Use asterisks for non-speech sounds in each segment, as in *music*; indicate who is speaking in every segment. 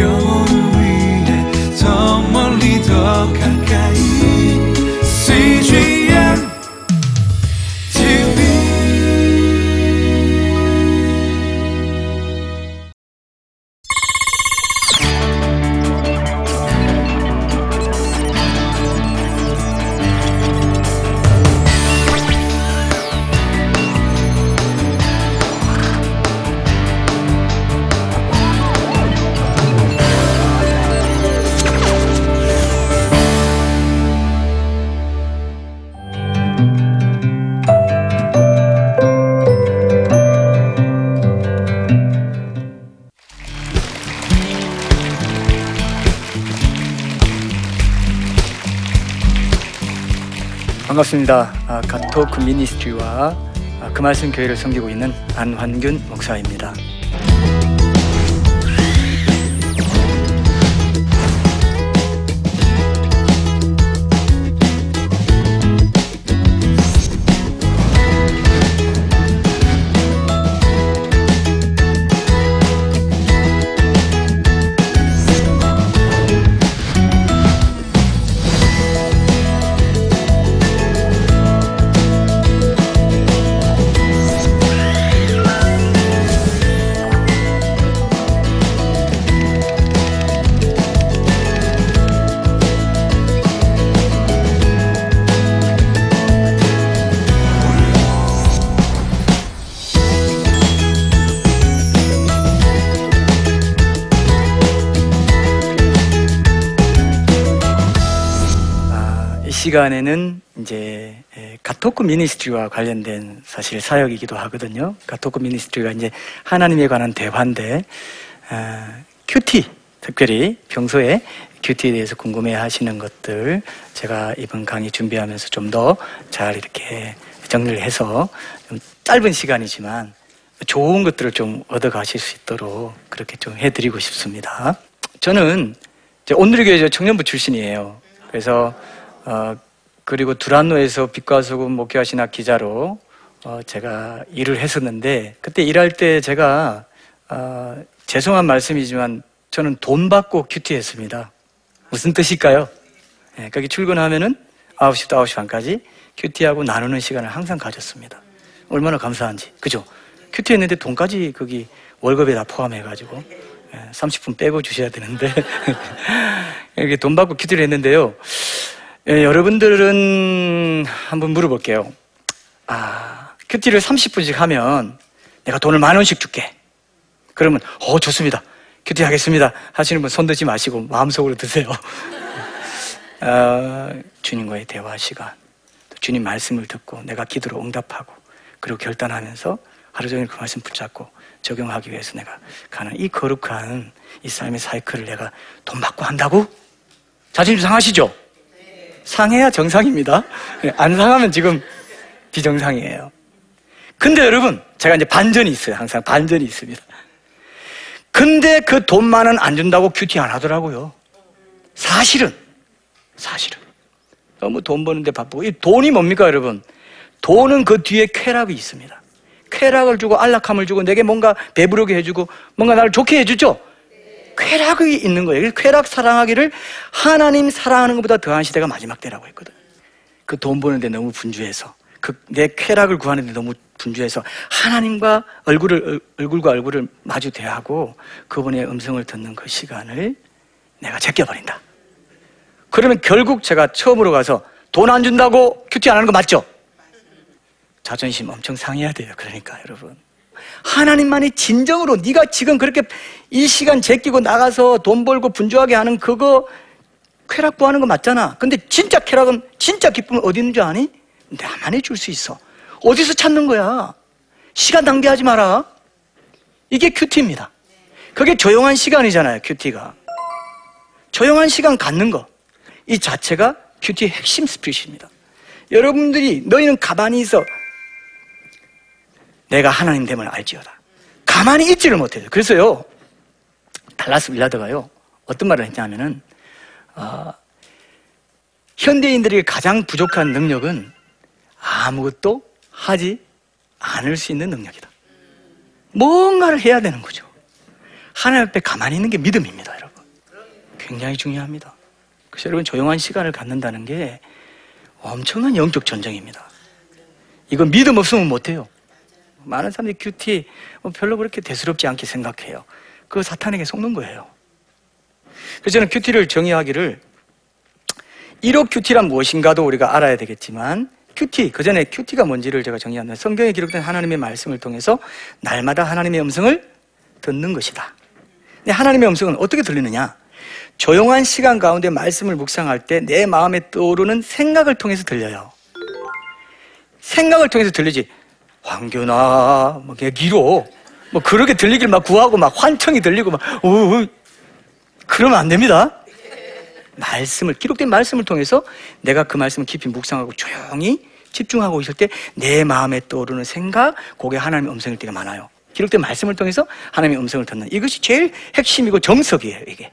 Speaker 1: 영
Speaker 2: 반갑습니다. 아, 가토크 미니스트리와 아, 그 말씀 교회를 섬기고 있는 안환균 목사입니다. 시간에는 이제 에, God Talk Ministry와 관련된 사실 사역이기도 하거든요. God Talk Ministry가 이제 하나님에 관한 대화인데 아, 큐티 특별히 평소에 큐티에 대해서 궁금해 하시는 것들 제가 이번 강의 준비하면서 좀 더 잘 이렇게 정리를 해서 좀 짧은 시간이지만 좋은 것들을 좀 얻어 가실 수 있도록 그렇게 좀 해드리고 싶습니다. 저는 오늘의 교회 청년부 출신이에요. 그래서 어, 그리고 두란노에서 빛과 소금 목회하시나 기자로 어, 제가 일을 했었는데 그때 일할 때 제가 어, 죄송한 말씀이지만 저는 돈 받고 큐티했습니다. 무슨 뜻일까요? 예, 거기 출근하면은 9시부터 9시 반까지 큐티하고 나누는 시간을 항상 가졌습니다. 얼마나 감사한지. 그죠? 큐티 했는데 돈까지 거기 월급에 다 포함해가지고 예, 30분 빼고 주셔야 되는데 *laughs* 이렇게 돈 받고 큐티를 했는데요. 예, 여러분들은 한번 물어볼게요. 아, 큐티를 30분씩 하면 내가 돈을 만 원씩 줄게. 그러면 어 좋습니다. 큐티 하겠습니다. 하시는 분 손 드지 마시고 마음속으로 드세요. 어, *laughs* 주님과의 대화 시간, 또 주님 말씀을 듣고 내가 기도로 응답하고 그리고 결단하면서 하루 종일 그 말씀 붙잡고 적용하기 위해서 내가 가는 이 거룩한 이 삶의 사이클을 내가 돈 받고 한다고? 자존심 상하시죠? 상해야 정상입니다. 예, 안 상하면 지금 비정상이에요. 근데 여러분, 제가 이제 반전이 있어요. 항상 반전이 있습니다. 근데 그 돈만은 안 준다고 큐티 안 하더라고요. 사실은, 사실은. 너무 돈 버는데 바쁘고. 이 돈이 뭡니까, 여러분? 돈은 그 뒤에 쾌락이 있습니다. 쾌락을 주고 안락함을 주고 내게 뭔가 배부르게 해주고 뭔가 나를 좋게 해주죠? 쾌락이 있는 거예요. 쾌락 사랑하기를 하나님 사랑하는 것보다 더한 시대가 마지막 때라고 했거든. 그 돈 버는데 너무 분주해서 그 내 쾌락을 구하는데 너무 분주해서 하나님과 얼굴을 얼굴과 얼굴을 마주 대하고 그분의 음성을 듣는 그 시간을 내가 제껴버린다. 그러면 결국 제가 처음으로 가서 돈 안 준다고 큐티 안 하는 거 맞죠? 자존심 엄청 상해야 돼요. 그러니까 여러분. 하나님만이 진정으로 네가 지금 그렇게 이 시간 제끼고 나가서 돈 벌고 분주하게 하는 그거 쾌락 구하는 거 맞잖아. 근데 진짜 쾌락은 진짜 기쁨은 어디 있는 줄 아니? 나만이 줄 수 있어. 어디서 찾는 거야? 시간 낭비하지 마라. 이게 큐티입니다. 그게 조용한 시간이잖아요, 큐티가. 조용한 시간 갖는 거. 이 자체가 큐티의 핵심 스피릿입니다. 여러분들이 너희는 가만히 있어. 내가 하나님 됨을 알지어다. 가만히 있지를 못해요. 그래서요, 달라스 빌라드가요, 어떤 말을 했냐면은, 어, 현대인들이 가장 부족한 능력은 아무것도 하지 않을 수 있는 능력이다. 뭔가를 해야 되는 거죠. 하나님 앞에 가만히 있는 게 믿음입니다, 여러분. 굉장히 중요합니다. 그래서 여러분 조용한 시간을 갖는다는 게 엄청난 영적 전쟁입니다. 이거 믿음 없으면 못해요. 많은 사람들이 큐티 뭐 별로 그렇게 대수롭지 않게 생각해요. 그거 사탄에게 속는 거예요. 그래서 저는 큐티를 정의하기를 1호 큐티란 무엇인가도 우리가 알아야 되겠지만 큐티, 그 전에 큐티가 뭔지를 제가 정의하면 성경에 기록된 하나님의 말씀을 통해서 날마다 하나님의 음성을 듣는 것이다. 근데 하나님의 음성은 어떻게 들리느냐? 조용한 시간 가운데 말씀을 묵상할 때 내 마음에 떠오르는 생각을 통해서 들려요. 생각을 통해서 들리지. 황교나, 뭐, 기로, 뭐, 그렇게 들리길 막 구하고 막 환청이 들리고 막, 어, 어. 그러면 안 됩니다. 말씀을, 기록된 말씀을 통해서 내가 그 말씀을 깊이 묵상하고 조용히 집중하고 있을 때 내 마음에 떠오르는 생각, 그게 하나님의 음성일 때가 많아요. 기록된 말씀을 통해서 하나님의 음성을 듣는 이것이 제일 핵심이고 정석이에요, 이게.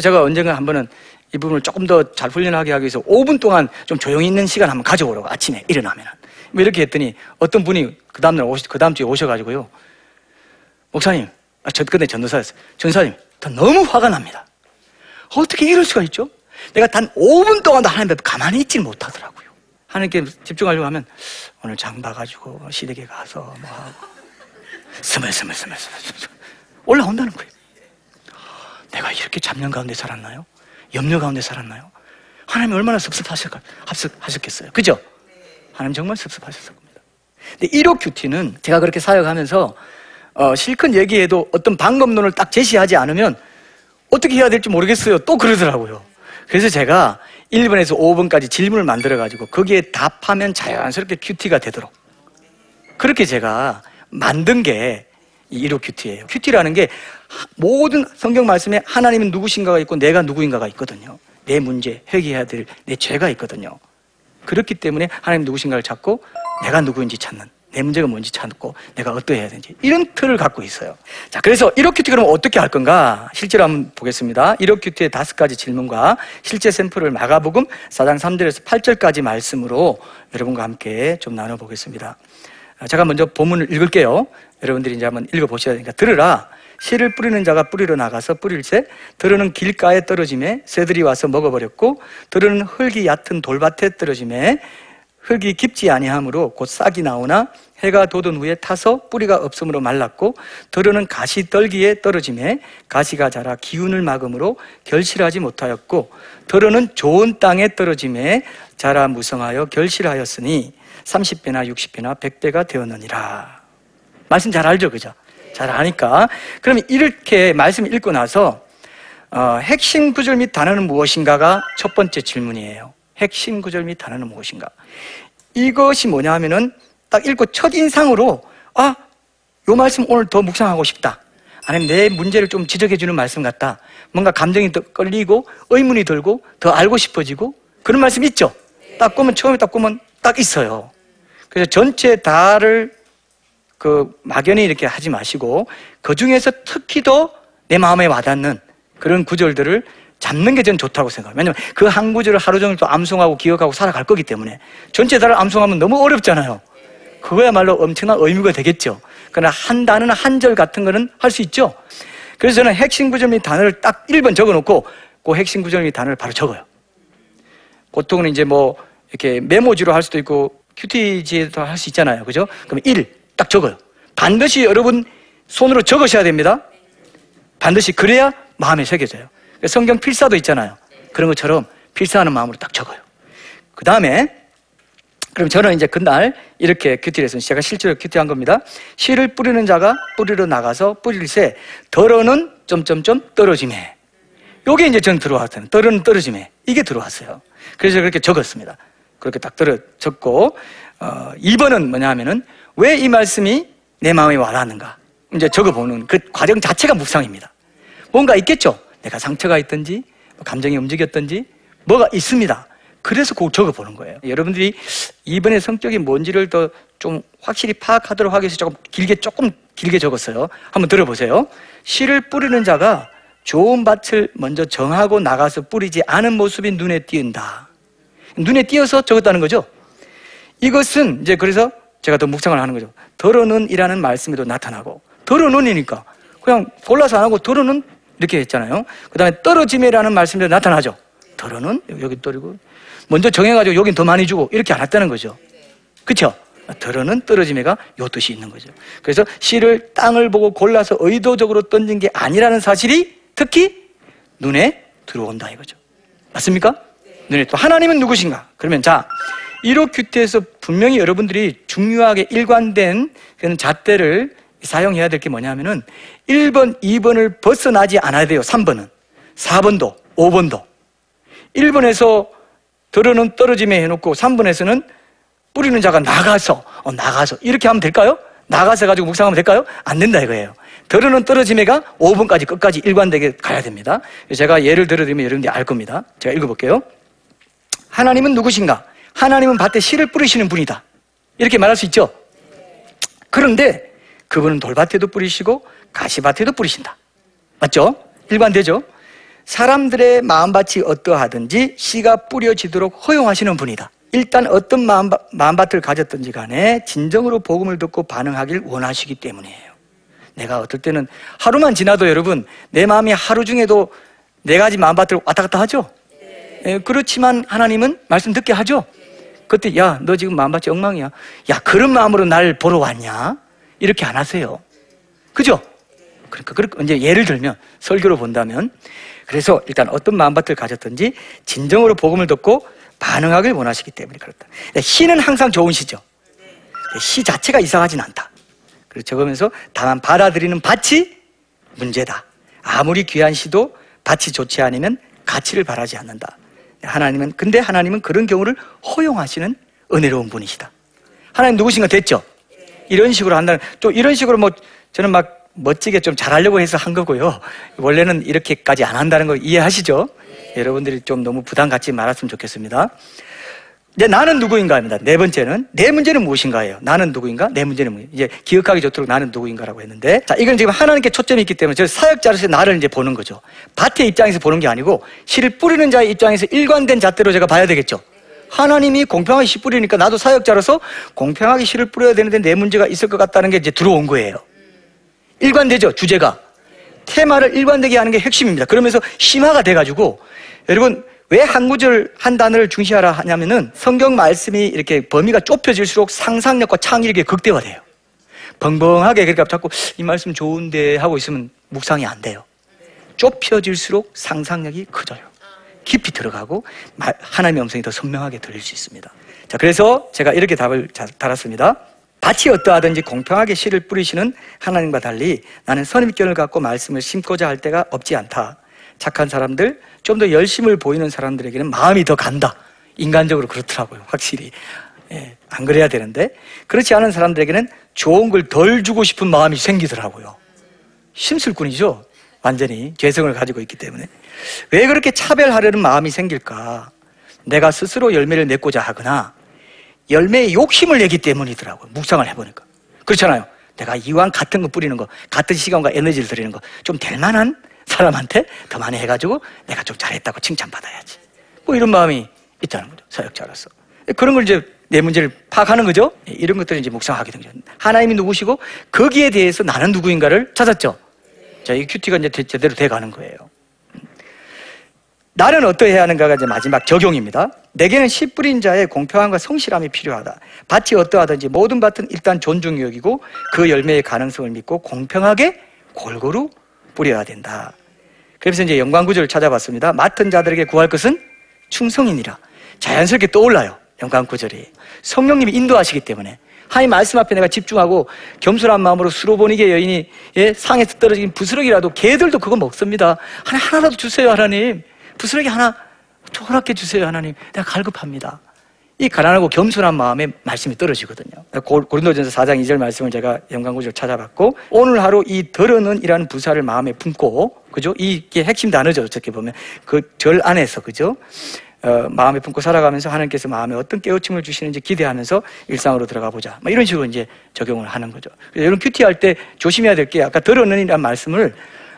Speaker 2: 제가 언젠가 한 번은 이 부분을 조금 더 잘 훈련하게 하기 위해서 5분 동안 좀 조용히 있는 시간 한번 가져오라고 아침에 일어나면. 뭐 이렇게 했더니 어떤 분이 그 다음날 오시, 그 다음 주에 오셔가지고요. 목사님, 아, 저 그때 전도사였어요. 전사님, 더 너무 화가 납니다. 어떻게 이럴 수가 있죠? 내가 단 5분 동안도 하나님 앞에 가만히 있질 못하더라고요. 하나님께 집중하려고 하면 오늘 장 봐가지고 시댁에 가서 뭐 하고 스멀스멀스멀스멀 올라온다는 거예요. 내가 이렇게 잡념 가운데 살았나요? 염려 가운데 살았나요? 하나님 얼마나 섭섭하실까, 하셨겠어요. 그죠? 하나님 정말 섭섭하셨을 겁니다. 근데 일오 큐티는 제가 그렇게 사역하면서 어, 실컷 얘기해도 어떤 방법론을 딱 제시하지 않으면 어떻게 해야 될지 모르겠어요. 또 그러더라고요. 그래서 제가 1번에서 5번까지 질문을 만들어가지고 거기에 답하면 자연스럽게 큐티가 되도록 그렇게 제가 만든 게 이 일오 큐티예요. 큐티라는 게 모든 성경 말씀에 하나님은 누구신가가 있고 내가 누구인가가 있거든요. 내 문제, 회개해야 될 내 죄가 있거든요. 그렇기 때문에 하나님 누구신가를 찾고 내가 누구인지 찾는 내 문제가 뭔지 찾고 내가 어떠해야 되는지 이런 틀을 갖고 있어요. 자, 그래서 1호 큐티 그러면 어떻게 할 건가? 실제로 한번 보겠습니다. 1호 큐티의 다섯 가지 질문과 실제 샘플을 마가복음 4장 3절에서 8절까지 말씀으로 여러분과 함께 좀 나눠 보겠습니다. 제가 먼저 본문을 읽을게요. 여러분들이 이제 한번 읽어 보셔야 되니까 들으라. 씨를 뿌리는 자가 뿌리러 나가서 뿌릴새 들으는 길가에 떨어짐에 새들이 와서 먹어버렸고 들으는 흙이 얕은 돌밭에 떨어짐에 흙이 깊지 아니하므로 곧 싹이 나오나 해가 돋은 후에 타서 뿌리가 없으므로 말랐고 들으는 가시 떨기에 떨어짐에 가시가 자라 기운을 막음으로 결실하지 못하였고 들으는 좋은 땅에 떨어짐에 자라 무성하여 결실하였으니 30배나 60배나 100배가 되었느니라. 말씀 잘 알죠? 그죠? 잘 아니까. 그러면 이렇게 말씀 읽고 나서 어, 핵심 구절 및 단어는 무엇인가가 첫 번째 질문이에요. 핵심 구절 및 단어는 무엇인가? 이것이 뭐냐 하면은 딱 읽고 첫 인상으로 아, 요 말씀 오늘 더 묵상하고 싶다. 아니면 내 문제를 좀 지적해 주는 말씀 같다. 뭔가 감정이 더 끌리고 의문이 들고 더 알고 싶어지고 그런 말씀 있죠? 딱 보면 처음에 딱 보면 딱 있어요. 그래서 전체 다를 그 막연히 이렇게 하지 마시고 그 중에서 특히 더 내 마음에 와닿는 그런 구절들을 잡는 게 저는 좋다고 생각해요. 왜냐면 그 한 구절을 하루 종일 또 암송하고 기억하고 살아갈 거기 때문에 전체 다를 암송하면 너무 어렵잖아요. 그거야말로 엄청난 의미가 되겠죠. 그러나 한 단어나 한 절 같은 거는 할 수 있죠. 그래서 저는 핵심 구절 및 단어를 딱 1번 적어 놓고 그 핵심 구절 및 단어를 바로 적어요. 보통은 이제 뭐 이렇게 메모지로 할 수도 있고 큐티지에도 할 수 있잖아요. 그죠? 그럼 1, 딱 적어요. 반드시 여러분 손으로 적으셔야 됩니다. 반드시 그래야 마음에 새겨져요. 성경 필사도 있잖아요. 그런 것처럼 필사하는 마음으로 딱 적어요. 그 다음에 그럼 저는 이제 그날 이렇게 큐티를 했어요. 제가 실제로 큐티한 겁니다. 씨를 뿌리는 자가 뿌리러 나가서 뿌릴새 덜어는 점점점 떨어짐에 요게 이제 전 들어왔어요. 떨어는 떨어짐에 이게 들어왔어요. 그래서 그렇게 적었습니다. 그렇게 딱 들어 적고 어, 2번은 뭐냐 하면은 왜 이 말씀이 내 마음에 와닿는가 이제 적어보는 그 과정 자체가 묵상입니다. 뭔가 있겠죠? 내가 상처가 있든지, 뭐 감정이 움직였든지, 뭐가 있습니다. 그래서 꼭 적어보는 거예요. 여러분들이 이번에 성격이 뭔지를 더 좀 확실히 파악하도록 하기 위해서 조금 길게, 조금 길게 적었어요. 한번 들어보세요. 씨를 뿌리는 자가 좋은 밭을 먼저 정하고 나가서 뿌리지 않은 모습이 눈에 띄는다. 눈에 띄어서 적었다는 거죠. 이것은 이제 그래서 제가 더 묵상을 하는 거죠. 덜어는이라는 말씀에도 나타나고, 덜어는이니까 그냥 골라서 안 하고 더러는 이렇게 했잖아요. 그 다음에 떨어짐이라는 말씀이 나타나죠. 더러는 여기 떨리고 먼저 정해가지고 여긴 더 많이 주고 이렇게 안 했다는 거죠. 그쵸? 더러는 떨어짐에가 요 뜻이 있는 거죠. 그래서 씨를 땅을 보고 골라서 의도적으로 던진 게 아니라는 사실이 특히 눈에 들어온다 이거죠. 맞습니까? 눈에 또 하나님은 누구신가? 그러면 자, 1호 큐티에서 분명히 여러분들이 중요하게 일관된 그런 잣대를 사용해야 될 게 뭐냐면은 1번, 2번을 벗어나지 않아야 돼요. 3번은. 4번도, 5번도. 1번에서 들어는 떨어짐에 해놓고 3번에서는 뿌리는 자가 나가서, 어, 나가서. 이렇게 하면 될까요? 나가서 가지고 묵상하면 될까요? 안 된다 이거예요. 들어는 떨어짐에가 5번까지 끝까지 일관되게 가야 됩니다. 제가 예를 들어드리면 여러분들이 알 겁니다. 제가 읽어볼게요. 하나님은 누구신가? 하나님은 밭에 씨를 뿌리시는 분이다. 이렇게 말할 수 있죠? 그런데 그분은 돌밭에도 뿌리시고 가시밭에도 뿌리신다. 맞죠? 일관되죠? 사람들의 마음밭이 어떠하든지 씨가 뿌려지도록 허용하시는 분이다. 일단 어떤 마음밭, 마음밭을 가졌든지 간에 진정으로 복음을 듣고 반응하길 원하시기 때문이에요. 내가 어떨 때는 하루만 지나도 여러분 내 마음이 하루 중에도 네 가지 마음밭을 왔다 갔다 하죠? 예, 그렇지만 하나님은 말씀 듣게 하죠? 그때 야 너 지금 마음밭이 엉망이야. 야 그런 마음으로 날 보러 왔냐? 이렇게 안 하세요. 그죠? 그러니까 그렇게 이제 예를 들면 설교로 본다면 그래서 일단 어떤 마음밭을 가졌든지 진정으로 복음을 듣고 반응하길 원하시기 때문에 그렇다. 시는 항상 좋은 시죠. 시 자체가 이상하진 않다. 그래서 적으면서 다만 받아들이는 밭이 문제다. 아무리 귀한 시도 밭이 좋지 않으면 가치를 바라지 않는다. 하나님은 근데 하나님은 그런 경우를 허용하시는 은혜로운 분이시다. 하나님 누구신가 됐죠? 이런 식으로 한다는 또 이런 식으로 뭐 저는 막 멋지게 좀 잘하려고 해서 한 거고요. 원래는 이렇게까지 안 한다는 거 이해하시죠? 여러분들이 좀 너무 부담 갖지 말았으면 좋겠습니다. 이제 나는 누구인가입니다. 네 번째는 내 문제는 무엇인가예요. 나는 누구인가? 내 문제는 무엇인가? 이제 기억하기 좋도록 나는 누구인가라고 했는데 자 이건 지금 하나님께 초점이 있기 때문에 저 사역자로서 나를 이제 보는 거죠. 밭의 입장에서 보는 게 아니고 씨를 뿌리는 자의 입장에서 일관된 잣대로 제가 봐야 되겠죠. 하나님이 공평하게 씨 뿌리니까 나도 사역자로서 공평하게 씨를 뿌려야 되는데 내 문제가 있을 것 같다는 게 이제 들어온 거예요. 일관되죠 주제가 테마를 일관되게 하는 게 핵심입니다. 그러면서 심화가 돼가지고 여러분 왜 한 구절 한 단어를 중시하라 하냐면은 성경 말씀이 이렇게 범위가 좁혀질수록 상상력과 창의력이 극대화돼요. 벙벙하게 그러니까 자꾸 이 말씀 좋은데 하고 있으면 묵상이 안 돼요. 좁혀질수록 상상력이 커져요. 깊이 들어가고 하나님의 음성이 더 선명하게 들릴 수 있습니다. 자, 그래서 제가 이렇게 답을 달았습니다. 밭이 어떠하든지 공평하게 씨를 뿌리시는 하나님과 달리 나는 선입견을 갖고 말씀을 심고자 할 때가 없지 않다. 착한 사람들, 좀 더 열심을 보이는 사람들에게는 마음이 더 간다. 인간적으로 그렇더라고요, 확실히. 예, 안 그래야 되는데. 그렇지 않은 사람들에게는 좋은 걸 덜 주고 싶은 마음이 생기더라고요. 심술꾼이죠. 완전히 죄성을 가지고 있기 때문에. 왜 그렇게 차별하려는 마음이 생길까? 내가 스스로 열매를 맺고자 하거나 열매에 욕심을 내기 때문이더라고요. 묵상을 해보니까. 그렇잖아요. 내가 이왕 같은 거 뿌리는 거, 같은 시간과 에너지를 들이는 거, 좀 될 만한 사람한테 더 많이 해가지고 내가 좀 잘했다고 칭찬받아야지. 뭐 이런 마음이 있다는 거죠. 사역자로서. 그런 걸 이제 내 문제를 파악하는 거죠. 이런 것들을 이제 묵상하게 된 거죠. 하나님이 누구시고 거기에 대해서 나는 누구인가를 찾았죠. 자, 이 큐티가 이제 제대로 돼 가는 거예요. 나는 어떠해야 하는가가 이제 마지막 적용입니다. 내게는 씨 뿌린 자의 공평함과 성실함이 필요하다. 밭이 어떠하든지 모든 밭은 일단 존중 여기고 그 열매의 가능성을 믿고 공평하게 골고루 뿌려야 된다. 그래서 이제 영광 구절을 찾아봤습니다. 맡은 자들에게 구할 것은 충성이니라. 자연스럽게 떠올라요. 영광 구절이. 성령님이 인도하시기 때문에. 하나님 말씀 앞에 내가 집중하고 겸손한 마음으로 수로보니게 여인이 예, 상에서 떨어진 부스러기라도 개들도 그거 먹습니다. 하나 하나라도 주세요 하나님. 부스러기 하나 허락해 주세요 하나님. 내가 갈급합니다. 이 가난하고 겸손한 마음에 말씀이 떨어지거든요. 고린도전서 4장 2절 말씀을 제가 영광구절 찾아봤고 오늘 하루 이 더러는 이라는 부사를 마음에 품고 그죠? 이게 핵심 단어죠. 어떻게 보면 그 절 안에서 그죠? 어, 마음에 품고 살아가면서 하나님께서 마음에 어떤 깨우침을 주시는지 기대하면서 일상으로 들어가 보자. 뭐 이런 식으로 이제 적용을 하는 거죠. 이런 큐티 할 때 조심해야 될 게 아까 더러는 이라는 말씀을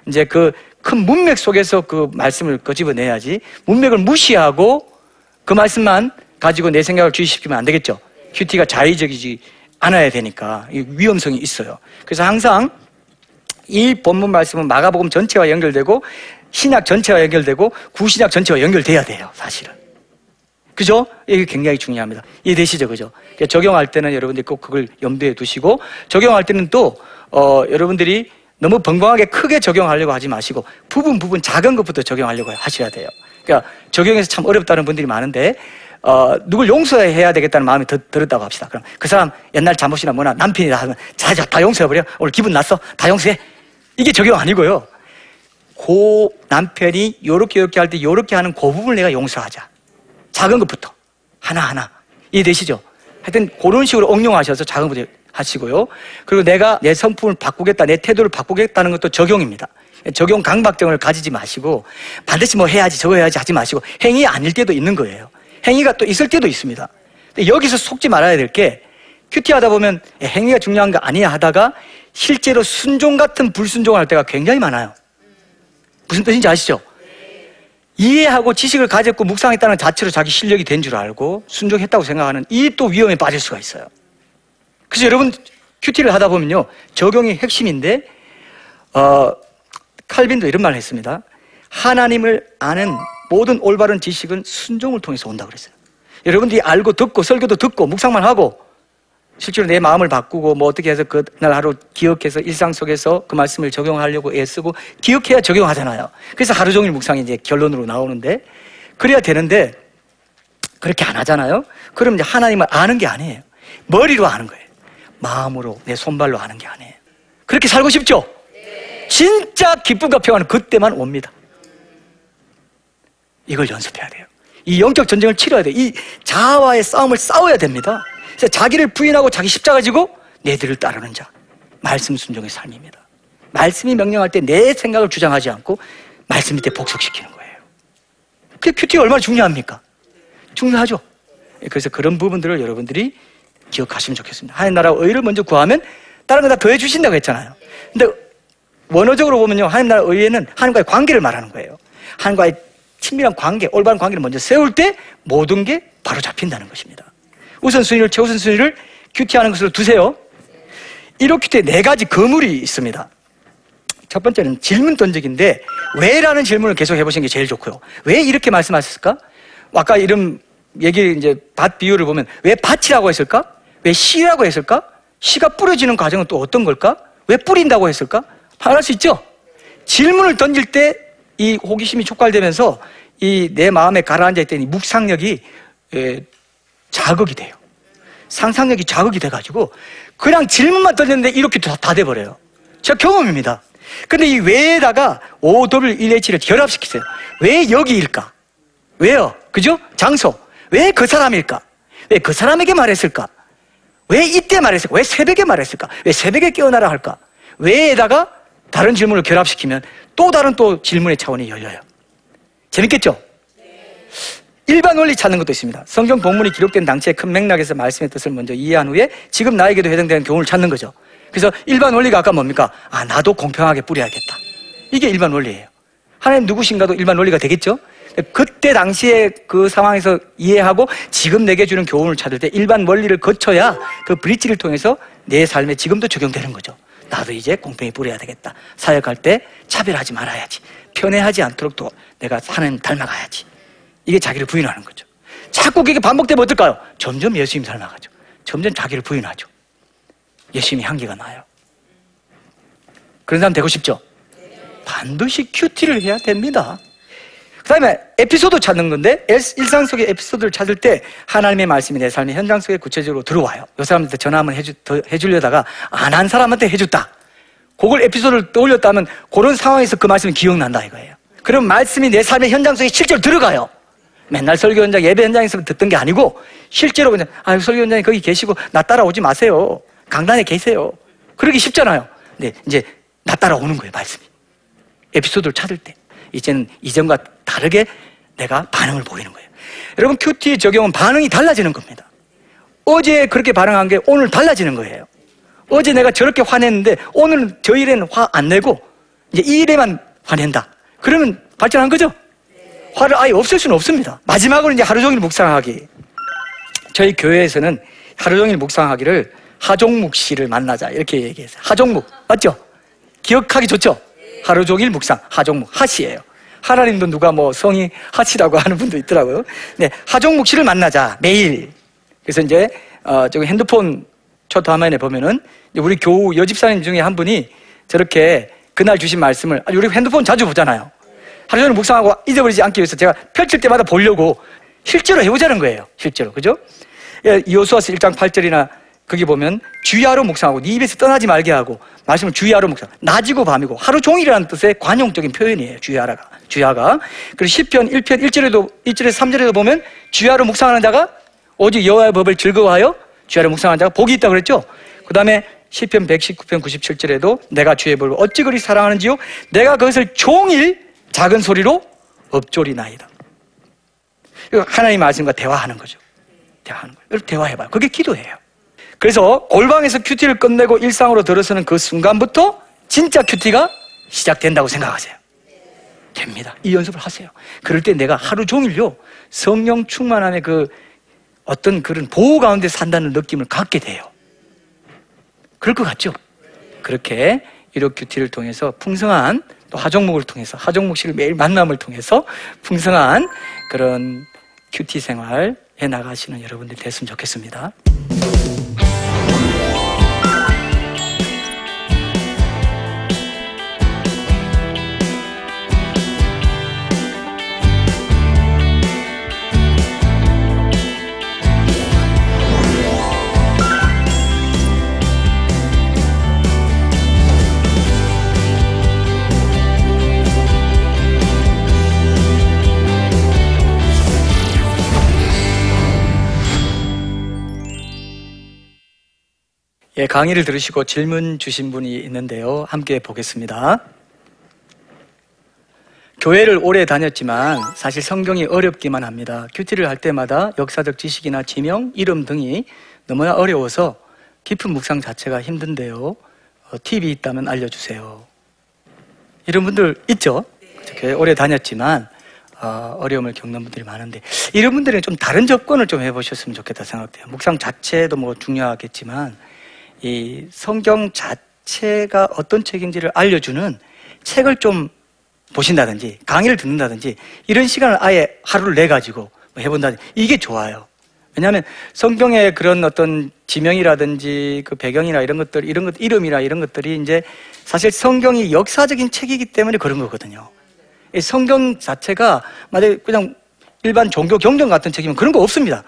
Speaker 2: 이제 그 큰 문맥 속에서 그 말씀을 꺼집어내야지 문맥을 무시하고 그 말씀만 가지고 내 생각을 주의시키면 안 되겠죠. 큐티가 자의적이지 않아야 되니까 위험성이 있어요. 그래서 항상 이 본문 말씀은 마가복음 전체와 연결되고 신약 전체와 연결되고 구신약 전체와 연결돼야 돼요, 사실은. 그죠? 이게 굉장히 중요합니다. 이해되시죠? 그죠? 그러니까 적용할 때는 여러분들이 꼭 그걸 염두에 두시고, 적용할 때는 또, 어, 여러분들이 너무 벙벙하게 크게 적용하려고 하지 마시고, 부분 부분 작은 것부터 적용하려고 하셔야 돼요. 그러니까 적용해서 참 어렵다는 분들이 많은데, 어, 누굴 용서해야 되겠다는 마음이 더 들었다고 합시다. 그럼 그 사람 옛날 잘못이나 뭐나 남편이나 하면 자, 자, 다 용서해버려. 오늘 기분 났어? 다 용서해. 이게 적용 아니고요. 고 남편이 요렇게 요렇게 할 때 요렇게 하는 그 부분을 내가 용서하자. 작은 것부터 하나하나 이해되시죠? 하여튼 그런 식으로 응용하셔서 작은 것부터 하시고요. 그리고 내가 내 성품을 바꾸겠다, 내 태도를 바꾸겠다는 것도 적용입니다. 적용 강박증을 가지지 마시고 반드시 뭐 해야지 저거 해야지 하지 마시고 행위 아닐 때도 있는 거예요. 행위가 또 있을 때도 있습니다. 여기서 속지 말아야 될 게 큐티 하다 보면 행위가 중요한 거 아니야 하다가 실제로 순종 같은 불순종을 할 때가 굉장히 많아요. 무슨 뜻인지 아시죠? 이해하고 지식을 가졌고 묵상했다는 자체로 자기 실력이 된 줄 알고 순종했다고 생각하는 이 또 위험에 빠질 수가 있어요. 그래서 여러분 큐티를 하다 보면요 적용이 핵심인데 어, 칼빈도 이런 말을 했습니다. 하나님을 아는 모든 올바른 지식은 순종을 통해서 온다 그랬어요. 여러분들이 알고 듣고 설교도 듣고 묵상만 하고 실제로 내 마음을 바꾸고 뭐 어떻게 해서 그날 하루 기억해서 일상 속에서 그 말씀을 적용하려고 애쓰고 기억해야 적용하잖아요. 그래서 하루 종일 묵상이 이제 결론으로 나오는데 그래야 되는데 그렇게 안 하잖아요. 그럼 이제 하나님을 아는 게 아니에요. 머리로 아는 거예요. 마음으로 내 손발로 아는 게 아니에요. 그렇게 살고 싶죠? 진짜 기쁨과 평안은 그때만 옵니다. 이걸 연습해야 돼요. 이 영적 전쟁을 치러야 돼요. 이 자아와의 싸움을 싸워야 됩니다. 그래서 자기를 부인하고 자기 십자가 지고 내들을 따르는 자. 말씀 순종의 삶입니다. 말씀이 명령할 때 내 생각을 주장하지 않고 말씀 밑에 복속시키는 거예요. 그 큐티가 얼마나 중요합니까? 중요하죠. 그래서 그런 부분들을 여러분들이 기억하시면 좋겠습니다. 하나님 나라 의를 먼저 구하면 다른 거 다 더해 주신다고 했잖아요. 근데 원어적으로 보면요. 하나님 나라 의에는 하나님과의 관계를 말하는 거예요. 하나님과의 친밀한 관계, 올바른 관계를 먼저 세울 때 모든 게 바로 잡힌다는 것입니다. 우선순위를, 최우선순위를 큐티하는 것으로 두세요. 1호 큐티에 네 가지 거물이 있습니다. 첫 번째는 질문 던지기인데 왜 라는 질문을 계속 해보시는 게 제일 좋고요. 왜 이렇게 말씀하셨을까? 아까 이런 얘기 이제 밭 비유를 보면 왜 밭이라고 했을까? 왜 씨라고 했을까? 씨가 뿌려지는 과정은 또 어떤 걸까? 왜 뿌린다고 했을까? 말할 수 있죠? 질문을 던질 때 이 호기심이 촉발되면서 이 내 마음에 가라앉아 있던 이 묵상력이 에, 자극이 돼요. 상상력이 자극이 돼가지고 그냥 질문만 던졌는데 이렇게 다, 다 돼버려요. 제 경험입니다. 근데 이 왜에다가 OW1H를 결합시키세요. 왜 여기일까? 왜요? 그죠? 장소. 왜 그 사람일까? 왜 그 사람에게 말했을까? 왜 이때 말했을까? 왜 새벽에 말했을까? 왜 새벽에 깨어나라 할까? 왜에다가 다른 질문을 결합시키면 또 다른 또 질문의 차원이 열려요. 재밌겠죠? 일반 원리 찾는 것도 있습니다. 성경 본문이 기록된 당시의 큰 맥락에서 말씀의 뜻을 먼저 이해한 후에 지금 나에게도 해당되는 교훈을 찾는 거죠. 그래서 일반 원리가 아까 뭡니까? 아, 나도 공평하게 뿌려야겠다. 이게 일반 원리예요. 하나님 누구신가도 일반 원리가 되겠죠? 그때 당시에 그 상황에서 이해하고 지금 내게 주는 교훈을 찾을 때 일반 원리를 거쳐야 그 브릿지를 통해서 내 삶에 지금도 적용되는 거죠. 나도 이제 공평히 뿌려야 되겠다. 사역할 때 차별하지 말아야지. 편애하지 않도록 또 내가 하나님 닮아가야지. 이게 자기를 부인하는 거죠. 자꾸 그게 반복되면 어떨까요? 점점 예수님 닮아가죠. 점점 자기를 부인하죠. 예수님이 향기가 나요. 그런 사람 되고 싶죠? 반드시 큐티를 해야 됩니다. 그 다음에 에피소드 찾는 건데 일- 일상 속의 에피소드를 찾을 때 하나님의 말씀이 내 삶의 현장 속에 구체적으로 들어와요. 요 사람한테 전화 한번 해주, 더 해주려다가 안 한 사람한테 해줬다. 그걸 에피소드를 떠올렸다면 그런 상황에서 그 말씀이 기억난다 이거예요. 그럼 말씀이 내 삶의 현장 속에 실제로 들어가요. 맨날 설교 현장, 예배 현장에서 듣던 게 아니고 실제로 그냥 아 설교 현장에 거기 계시고 나 따라오지 마세요. 강단에 계세요. 그러기 쉽잖아요. 근데 이제 나 따라오는 거예요 말씀이. 에피소드를 찾을 때 이제는 이전과 다르게 내가 반응을 보이는 거예요. 여러분 큐티 적용은 반응이 달라지는 겁니다. 어제 그렇게 반응한 게 오늘 달라지는 거예요. 어제 내가 저렇게 화냈는데 오늘은 저 일에는 화 안 내고 이제 이 일에만 화낸다. 그러면 발전한 거죠? 화를 아예 없앨 수는 없습니다. 마지막으로 이제 하루 종일 묵상하기. 저희 교회에서는 하루 종일 묵상하기를 하종묵 씨를 만나자 이렇게 얘기했어요. 하종묵 맞죠? 기억하기 좋죠? 하루 종일 묵상, 하종묵, 하시예요. 하나님도 누가 뭐 성이 하시라고 하는 분도 있더라고요. 네, 하종묵 씨를 만나자 매일. 그래서 이제 어, 저기 핸드폰 초토 화면에 보면은 우리 교우 여집사님 중에 한 분이 저렇게 그날 주신 말씀을 아니, 우리 핸드폰 자주 보잖아요. 하루 종일 묵상하고 잊어버리지 않기 위해서 제가 펼칠 때마다 보려고 실제로 해보자는 거예요. 실제로 그죠? 예, 여수아서 1장 8절이나 거기 보면 주야로 묵상하고 네 입에서 떠나지 말게 하고 말씀을 주야로 묵상 낮이고 밤이고 하루 종일이라는 뜻의 관용적인 표현이에요 주야라가. 주야가. 그리고 시편 1편 1절에도 1절에서 3절에도 보면 주야로 묵상하는 자가 오직 여호와의 법을 즐거워하여 주야로 묵상하는 자가 복이 있다 그랬죠? 그 다음에 시편 119편 97절에도 내가 주의 법을 어찌 그리 사랑하는지요? 내가 그것을 종일 작은 소리로 엎조리나이다. 이거 하나님 말씀과 대화하는 거죠. 대화하는 거예요. 대화해봐요. 그게 기도예요 그래서 골방에서 큐티를 끝내고 일상으로 들어서는 그 순간부터 진짜 큐티가 시작된다고 생각하세요. 됩니다. 이 연습을 하세요. 그럴 때 내가 하루 종일요, 성령 충만함의 그 어떤 그런 보호 가운데 산다는 느낌을 갖게 돼요. 그럴 것 같죠? 그렇게 이력 큐티를 통해서 풍성한 또 하종목을 통해서 하종목 씨를 매일 만남을 통해서 풍성한 그런 큐티 생활 해 나가시는 여러분들 됐으면 좋겠습니다. 예, 강의를 들으시고 질문 주신 분이 있는데요. 함께 보겠습니다. 교회를 오래 다녔지만 사실 성경이 어렵기만 합니다. 큐티를 할 때마다 역사적 지식이나 지명, 이름 등이 너무나 어려워서 깊은 묵상 자체가 힘든데요. 어, 팁이 있다면 알려주세요. 이런 분들 있죠? 교회 오래 다녔지만 어, 어려움을 겪는 분들이 많은데 이런 분들은 좀 다른 접근을 좀 해보셨으면 좋겠다 생각돼요. 묵상 자체도 뭐 중요하겠지만 이 성경 자체가 어떤 책인지를 알려주는 책을 좀 보신다든지 강의를 듣는다든지 이런 시간을 아예 하루를 내 가지고 뭐 해본다든지 이게 좋아요. 왜냐하면 성경의 그런 어떤 지명이라든지 그 배경이나 이런 것들 이런 것 이름이나 이런 것들이 이제 사실 성경이 역사적인 책이기 때문에 그런 거거든요. 이 성경 자체가 만약 그냥 일반 종교 경전 같은 책이면 그런 거 없습니다.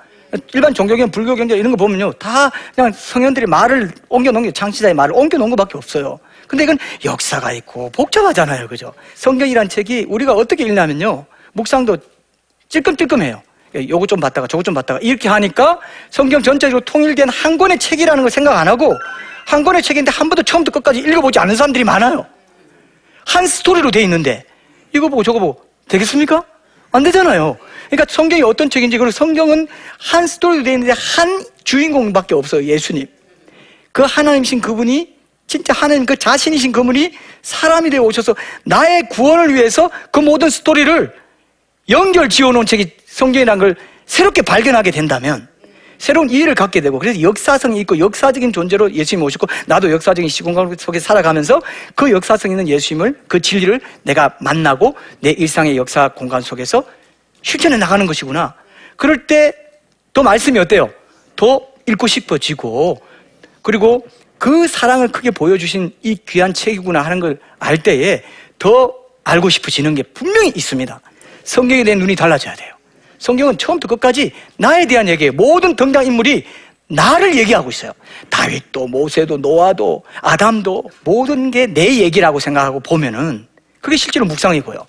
Speaker 2: 일반 종교경, 불교 경전 이런 거 보면요. 다 그냥 성현들이 말을 옮겨놓은 게 창시자의 말을 옮겨놓은 것밖에 없어요. 근데 이건 역사가 있고 복잡하잖아요. 그죠? 성경이란 책이 우리가 어떻게 읽냐면요. 묵상도 찔끔찔끔해요. 요거 좀 봤다가 저거 좀 봤다가 이렇게 하니까 성경 전체적으로 통일된 한 권의 책이라는 걸 생각 안 하고 한 권의 책인데 한 번도 처음부터 끝까지 읽어보지 않은 사람들이 많아요. 한 스토리로 돼 있는데 이거 보고 저거 보고 되겠습니까? 안 되잖아요. 그러니까 성경이 어떤 책인지 그리고 성경은 한 스토리로 되어 있는데 한 주인공밖에 없어요. 예수님. 그 하나님이신 그분이 진짜 하나님 그 자신이신 그분이 사람이 되어 오셔서 나의 구원을 위해서 그 모든 스토리를 연결 지어 놓은 책이 성경이라는 걸 새롭게 발견하게 된다면 새로운 이해를 갖게 되고 그래서 역사성이 있고 역사적인 존재로 예수님이 오셨고 나도 역사적인 시공간 속에 살아가면서 그 역사성 있는 예수님을 그 진리를 내가 만나고 내 일상의 역사 공간 속에서 실천해 나가는 것이구나. 그럴 때더 말씀이 어때요? 더 읽고 싶어지고 그리고 그 사랑을 크게 보여주신 이 귀한 책이구나 하는 걸 알 때에 더 알고 싶어지는 게 분명히 있습니다. 성경에 대한 눈이 달라져야 돼요. 성경은 처음부터 끝까지 나에 대한 얘기예요. 모든 등장 인물이 나를 얘기하고 있어요. 다윗도, 모세도, 노아도, 아담도 모든 게 내 얘기라고 생각하고 보면은 그게 실제로 묵상이고요.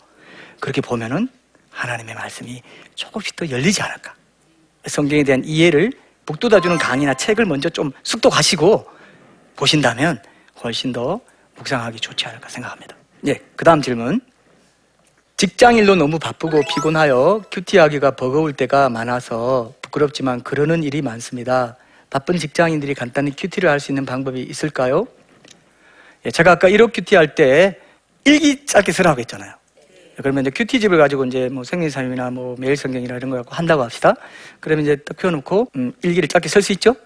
Speaker 2: 그렇게 보면은 하나님의 말씀이 조금씩 더 열리지 않을까. 성경에 대한 이해를 북돋아주는 강의나 책을 먼저 좀 숙독하시고 보신다면 훨씬 더 묵상하기 좋지 않을까 생각합니다. 예, 그 다음 질문. 직장일로 너무 바쁘고 피곤하여 큐티하기가 버거울 때가 많아서 부끄럽지만 그러는 일이 많습니다. 바쁜 직장인들이 간단히 큐티를 할 수 있는 방법이 있을까요? 예, 제가 아까 일오 큐티 할 때 일기 짧게 쓰라고 했잖아요. 그러면 이제 큐티집을 가지고 이제 뭐 생명의 삶이나 뭐 매일 성경이나 이런 거 갖고 한다고 합시다. 그러면 이제 딱 펴놓고 음, 일기를 짧게 쓸 수 있죠?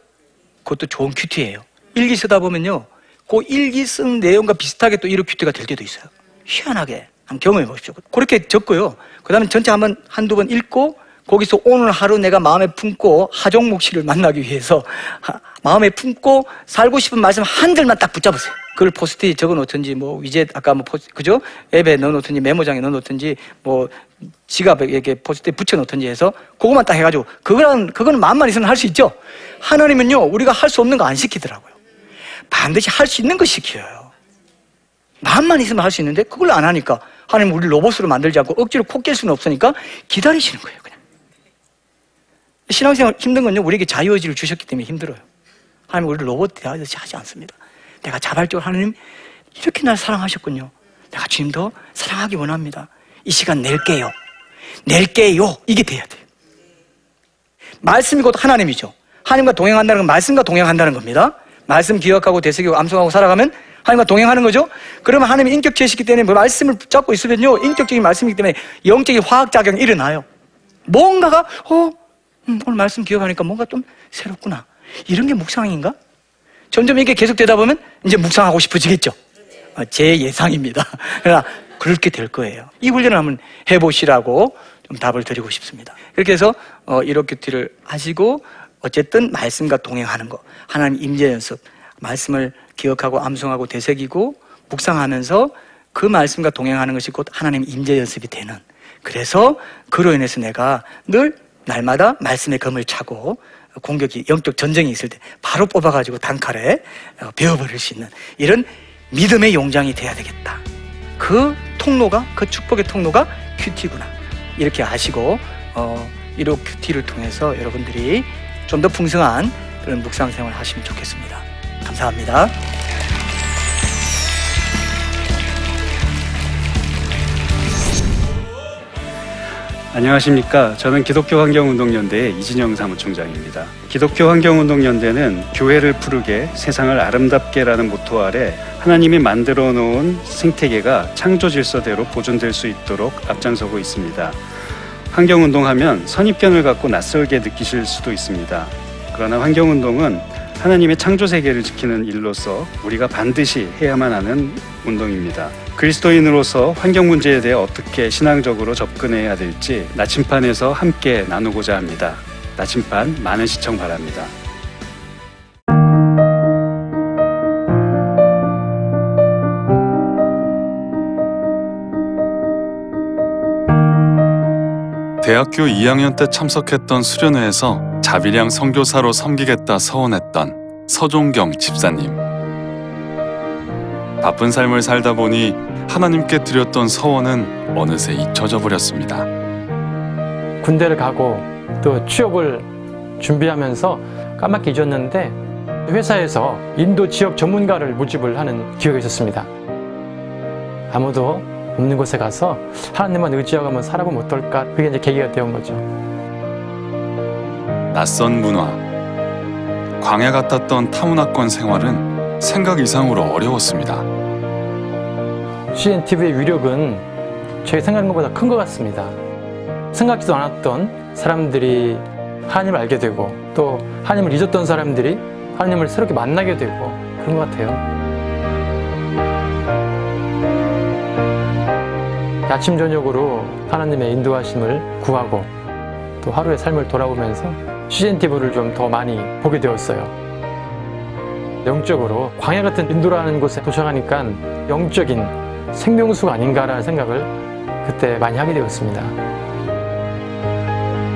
Speaker 2: 그것도 좋은 큐티예요. 일기 쓰다 보면요. 그 일기 쓴 내용과 비슷하게 또 이런 큐티가 될 때도 있어요. 희한하게 한번 경험해 보십시오. 그렇게 적고요. 그 다음에 전체 한번 한두 번 읽고 거기서 오늘 하루 내가 마음에 품고 하종목 씨를 만나기 위해서 하- 마음에 품고 살고 싶은 말씀 한 줄만 딱 붙잡으세요. 그걸 포스트잇 적어 놓든지 뭐 위젯 아까 뭐 포스 그죠? 앱에 넣어 놓든지 메모장에 넣어 놓든지 뭐 지갑에 이렇게 포스트잇 붙여 놓든지 해서 그것만 딱 해가지고 그거는 그거는 마음만 있으면 할 수 있죠. 하나님은요 우리가 할 수 없는 거 안 시키더라고요. 반드시 할 수 있는 거 시켜요. 마음만 있으면 할 수 있는데 그걸 안 하니까 하나님 우리 로봇으로 만들지 않고 억지로 코깰 수는 없으니까 기다리시는 거예요 그냥. 신앙생활 힘든 건요 우리에게 자유의지를 주셨기 때문에 힘들어요. 하나님 우리를 로봇 대하듯이 하지 않습니다. 내가 자발적으로 하나님 이렇게 날 사랑하셨군요. 내가 주님 더 사랑하기 원합니다. 이 시간 낼게요. 낼게요. 이게 돼야 돼요. 말씀이 곧 하나님이죠. 하나님과 동행한다는 건 말씀과 동행한다는 겁니다. 말씀 기억하고 되새기고 암송하고 살아가면 하나님과 동행하는 거죠. 그러면 하나님이 인격체시기 때문에 뭐 말씀을 붙잡고 있으면요. 인격적인 말씀이기 때문에 영적인 화학작용이 일어나요. 뭔가가, 어, 음, 오늘 말씀 기억하니까 뭔가 좀 새롭구나. 이런 게 묵상인가? 점점 이게 계속 되다 보면 이제 묵상하고 싶어지겠죠. 어, 제 예상입니다. *laughs* 그렇게 될 거예요. 이 훈련을 한번 해보시라고 좀 답을 드리고 싶습니다. 그렇게 해서 어, 이렇게티를 하시고 어쨌든 말씀과 동행하는 거, 하나님 임재 연습, 말씀을 기억하고 암송하고 되새기고 묵상하면서 그 말씀과 동행하는 것이 곧 하나님 임재 연습이 되는. 그래서 그로 인해서 내가 늘 날마다 말씀의 검을 차고 공격이 영적 전쟁이 있을 때 바로 뽑아가지고 단칼에 어, 베어버릴 수 있는 이런 믿음의 용장이 돼야 되겠다. 그 통로가 그 축복의 통로가 큐티구나 이렇게 아시고 어, 이로 큐티를 통해서 여러분들이 좀 더 풍성한 그런 묵상 생활 하시면 좋겠습니다. 감사합니다.
Speaker 3: 안녕하십니까. 저는 기독교 환경운동연대의 이진영 사무총장입니다. 기독교 환경운동연대는 교회를 푸르게 세상을 아름답게라는 모토 아래 하나님이 만들어 놓은 생태계가 창조 질서대로 보존될 수 있도록 앞장서고 있습니다. 환경운동하면 선입견을 갖고 낯설게 느끼실 수도 있습니다. 그러나 환경운동은 하나님의 창조 세계를 지키는 일로서 우리가 반드시 해야만 하는 운동입니다. 그리스도인으로서 환경 문제에 대해 어떻게 신앙적으로 접근해야 될지 나침판에서 함께 나누고자 합니다. 나침판 많은 시청 바랍니다.
Speaker 4: 대학교 2학년 때 참석했던 수련회에서 자비량 선교사로 섬기겠다 서원했던 서종경 집사님. 바쁜 삶을 살다 보니 하나님께 드렸던 서원은 어느새 잊혀져 버렸습니다.
Speaker 5: 군대를 가고 또 취업을 준비하면서 까맣게 잊었는데 회사에서 인도 지역 전문가를 모집을 하는 기회가 있었습니다. 아무도 없는 곳에 가서 하나님만 의지하고 한번 살아보면 어떨까? 그게 이제 계기가 되온 거죠.
Speaker 4: 낯선 문화. 광야 같았던 타문화권 생활은 생각 이상으로 어려웠습니다.
Speaker 5: CNTV의 위력은 제 생각한 것보다 큰 것 같습니다. 생각지도 않았던 사람들이 하나님을 알게 되고 또 하나님을 잊었던 사람들이 하나님을 새롭게 만나게 되고 그런 것 같아요. 아침 저녁으로 하나님의 인도하심을 구하고 또 하루의 삶을 돌아보면서 CNTV를 좀 더 많이 보게 되었어요. 영적으로 광야 같은 인도라는 곳에 도착하니까 영적인 생명수가 아닌가라는 생각을 그때 많이 하게 되었습니다.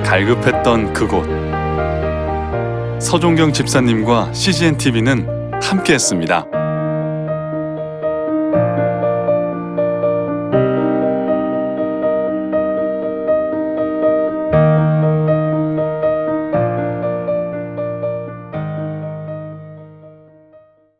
Speaker 4: 갈급했던 그곳. 서종경 집사님과 CGN TV는 함께했습니다.